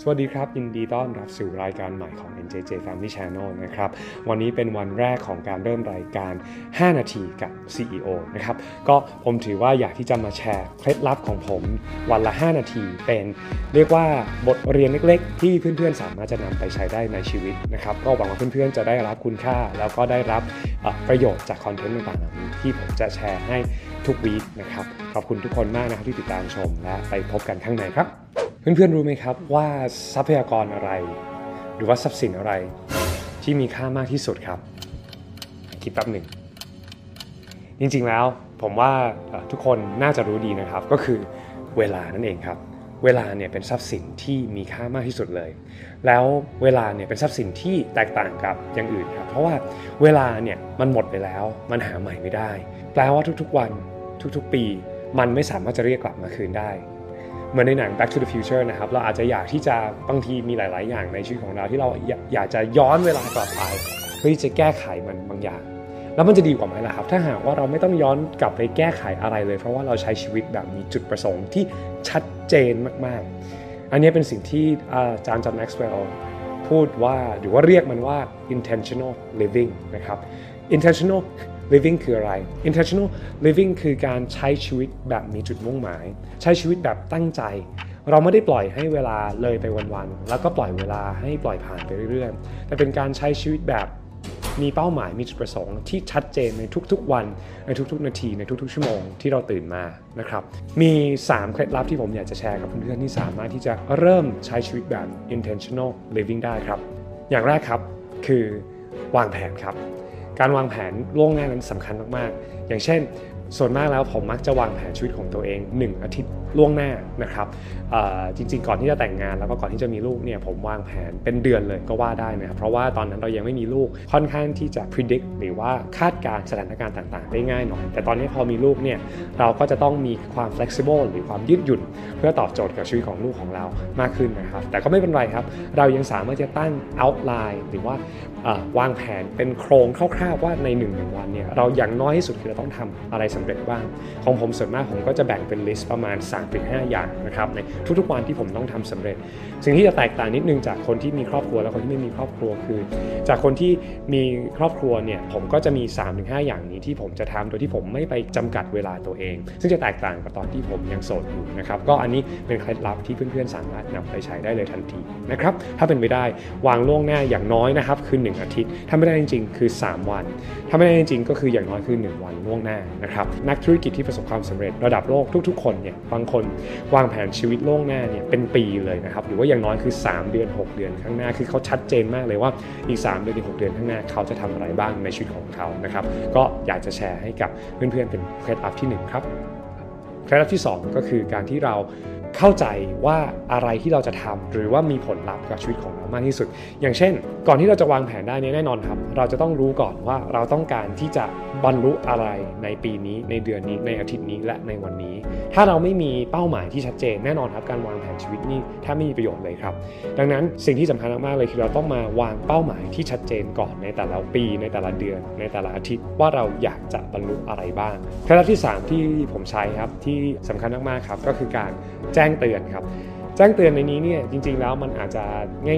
สวัสดีครับ ยินดีต้อนรับสู่รายการใหม่ของ NJJ Family Channel นะครับ วันนี้เป็นวันแรกของการเริ่มรายการ 5 นาทีกับ CEO นะครับ ก็ผมถือว่าอยากที่จะมาแชร์เคล็ดลับของผมวันละ 5 นาทีเป็น เรียกว่าบทเรียนเล็กๆ ที่เพื่อนๆ สามารถจะนำไปใช้ได้ในชีวิตนะครับ ก็หวังว่าเพื่อนๆ จะได้รับคุณค่า แล้วก็ได้รับประโยชน์จากคอนเทนต์ต่างๆเหล่านี้ที่ผมจะแชร์ให้ทุกวีคนะครับ ขอบคุณทุกคนมากนะครับที่ติดตามชมและไปพบกันข้างในครับ เพื่อนๆรู้ไหมครับว่าทรัพยากรอะไร หรือว่าทรัพย์สินอะไร ที่มีค่ามากที่สุดครับ คิดแป๊บหนึ่ง จริงๆแล้วผมว่าทุกคนน่าจะรู้ดีนะครับ ก็คือเวลานั่นเองครับ เวลาเนี่ยเป็นทรัพย์สินที่มีค่ามากที่สุดเลย แล้วเวลาเนี่ยเป็นทรัพย์สินที่แตกต่างกับอย่างอื่นครับ เพราะว่าเวลาเนี่ยมันหมดไปแล้ว มันหาใหม่ไม่ได้ แปลว่าทุกๆวัน ทุกๆปี มันไม่สามารถจะเรียกกลับมาคืนได้ เหมือนในหนัง Back to the Future นะครับ เราอาจจะอยากที่จะบางทีมีหลาย ๆ อย่างในชีวิตของเราที่เราอยากจะย้อนเวลากลับไปเพื่อที่จะแก้ไขมันบางอย่าง แล้วมันจะดีกว่าไหมล่ะครับ ถ้าหากว่าเราไม่ต้องย้อนกลับไปแก้ไขอะไรเลย เพราะว่าเราใช้ชีวิตแบบมีจุดประสงค์ที่ชัดเจนมาก ๆ อันนี้เป็นสิ่งที่อาจารย์จอห์นแม็กซ์เวลล์พูดว่าหรือว่าเรียกมันว่า intentional living นะครับ intentional living คืออะไร intentional living คือการใช้ชีวิตแบบมีจุดมุ่งหมาย ใช้ชีวิตแบบตั้งใจ เราไม่ได้ปล่อยให้เวลาเลยไปวันๆแล้วก็ปล่อยเวลาให้ปล่อยผ่านไปเรื่อยๆ แต่เป็นการใช้ชีวิตแบบมีเป้าหมายมีจุดประสงค์ ที่ชัดเจนในทุกๆวันในทุกๆ นาทีในทุกๆ ชั่วโมงที่เราตื่นมานะครับ มี 3 เคล็ดลับที่ผมอยากจะแชร์กับเพื่อนๆที่สามารถที่จะเริ่มใช้ชีวิตแบบ intentional living ได้ครับ อย่างแรกครับคือวางแผนครับ การวางแผนล่วงหน้านั้นสำคัญมากๆ อย่างเช่น ส่วนมากแล้วผมมักจะวางแผนชีวิตของตัวเอง 1 อาทิตย์ล่วงหน้านะครับจริง ๆ ก่อนที่จะแต่งงานแล้วก็ก่อนที่จะมีลูกเนี่ยผมวางแผนเป็นเดือนเลยก็ว่าได้นะครับเพราะว่าตอนนั้นเรายังไม่มีลูกค่อนข้างที่จะ predict หรือว่าคาดการสถานการณ์ต่างๆ ได้ง่ายหน่อย แต่ตอนนี้พอมีลูกเนี่ยเราก็จะต้องมีความ flexible หรือความยืดหยุ่น เพื่อตอบโจทย์กับชีวิตของลูกของเรามากขึ้นนะครับ แต่ก็ไม่เป็นไรครับ เรายังสามารถจะตั้ง outline หรือว่าวางแผนเป็นโครงคร่าวๆว่าใน1นหนึ่งวันเนี่ยเราอย่างน้อยที่สุดคือเราต้องทำอะไรสำเร็จบ้าง ของผมส่วนมากผมก็จะแบ่งเป็นลิสต์ประมาณ 3-5 อย่างนะครับในทุกๆวันที่ผมต้องทำสำเร็จ สิ่งที่จะแตกต่างนิดนึงจากคนที่มีครอบครัวและคนที่ไม่มีครอบครัวคือ จากคนที่มีครอบครัวเนี่ยผมก็จะมี 3-5 อย่างนี้ที่ผมจะทำโดยที่ผมไม่ไปจำกัดเวลาตัวเอง ซึ่งจะแตกต่างกับตอนที่ผมยังโสดอยู่นะครับก็อันนี้เป็นเคล็ดลับที่เพื่อนๆสามารถนำไปใช้ได้เลยทันทีนะครับถ้าเป็นไปได้วางล่วงหน้าอย่างน้อยนะครับคือ 1 อาทิตย์ ถ้าไม่ได้จริงๆคือ 3 วัน ถ้าไม่ได้จริงๆก็คืออย่างน้อยคือ 1 วันล่วงหน้านะครับนักธุรกิจที่ประสบความสำเร็จระดับโลกทุก ๆ คนเนี่ยบางคนวางแผนชีวิตล่วงหน้าเนี่ยเป็นปีเลยนะครับหรือว่าอย่างน้อยคือ 3 เดือน 6 เดือนข้างหน้าคือเขาชัดเจนมากเลยว่าอีก 3 เดือนถึง6เดือนข้างหน้าเขาจะทำอะไรบ้างในชีวิตของเขานะครับก็อยากจะแชร์ให้กับเพื่อนๆเป็นเคล็ดลับที่หนึ่งครับเคล็ดลับที่ 2 ก็คือการที่เราเข้าใจว่าอะไรที่เราจะทำหรือว่ามีผลลัพธ์กับชีวิตของเรามากที่สุด อย่างเช่น ก่อนที่เราจะวางแผนได้นี่แน่นอนครับ เราจะต้องรู้ก่อนว่าเราต้องการที่จะบรรลุอะไรในปีนี้ในเดือนนี้ในอาทิตย์นี้และในวันนี้ ถ้าเราไม่มีเป้าหมายที่ชัดเจนแน่นอนครับการวางแผนชีวิตนี่แทบไม่มีประโยชน์เลยครับ ดังนั้นสิ่งที่สำคัญมากๆเลยคือเราต้องมาวางเป้าหมายที่ชัดเจนก่อนในแต่ละปี ในแต่ละเดือน ในแต่ละอาทิตย์ว่าเราอยากจะบรรลุอะไรบ้างเคล็ดลับที่ 3 ที่ผมใช้ครับที่สำคัญมากๆครับก็คือการแจ้งเตือนครับ แจ้งเตือนในนี้เนี่ยจริง ๆ แล้วมันอาจจะ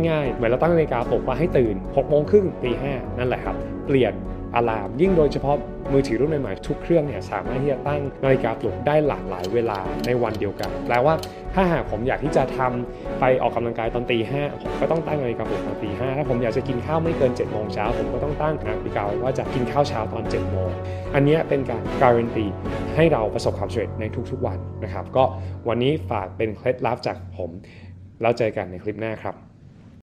ง่ายๆ เหมือนเราตั้งนาฬิกาปลุกว่าให้ตื่น6โมงครึ่งตีห้านั่นแหละครับ เปลี่ยนอะลามยิ่งโดยเฉพาะมือถือรุ่นใหม่ๆทุกเครื่องเนี่ยสามารถที่จะตั้งนาฬิกาปลุกได้หลากหลายเวลาในวันเดียวกันแปลว่าถ้าหากผมอยากที่จะทำไปออกกำลังกายตอนตีห้าผมก็ต้องตั้งนาฬิกาปลุกตอนตีห้าถ้าผมอยากจะกินข้าวไม่เกิน7จ็ดโมงเช้าผมก็ต้องตั้งนาฬิกาว่าจะกินข้าวเช้าตอน7จ็ดโมงอันนี้เป็นการการันตี ให้เราประสบความสำเร็จในทุกๆวันนะครับ ก็วันนี้ฝากเป็นเคล็ดลับจากผม แล้วเจอกันในคลิปหน้าครับ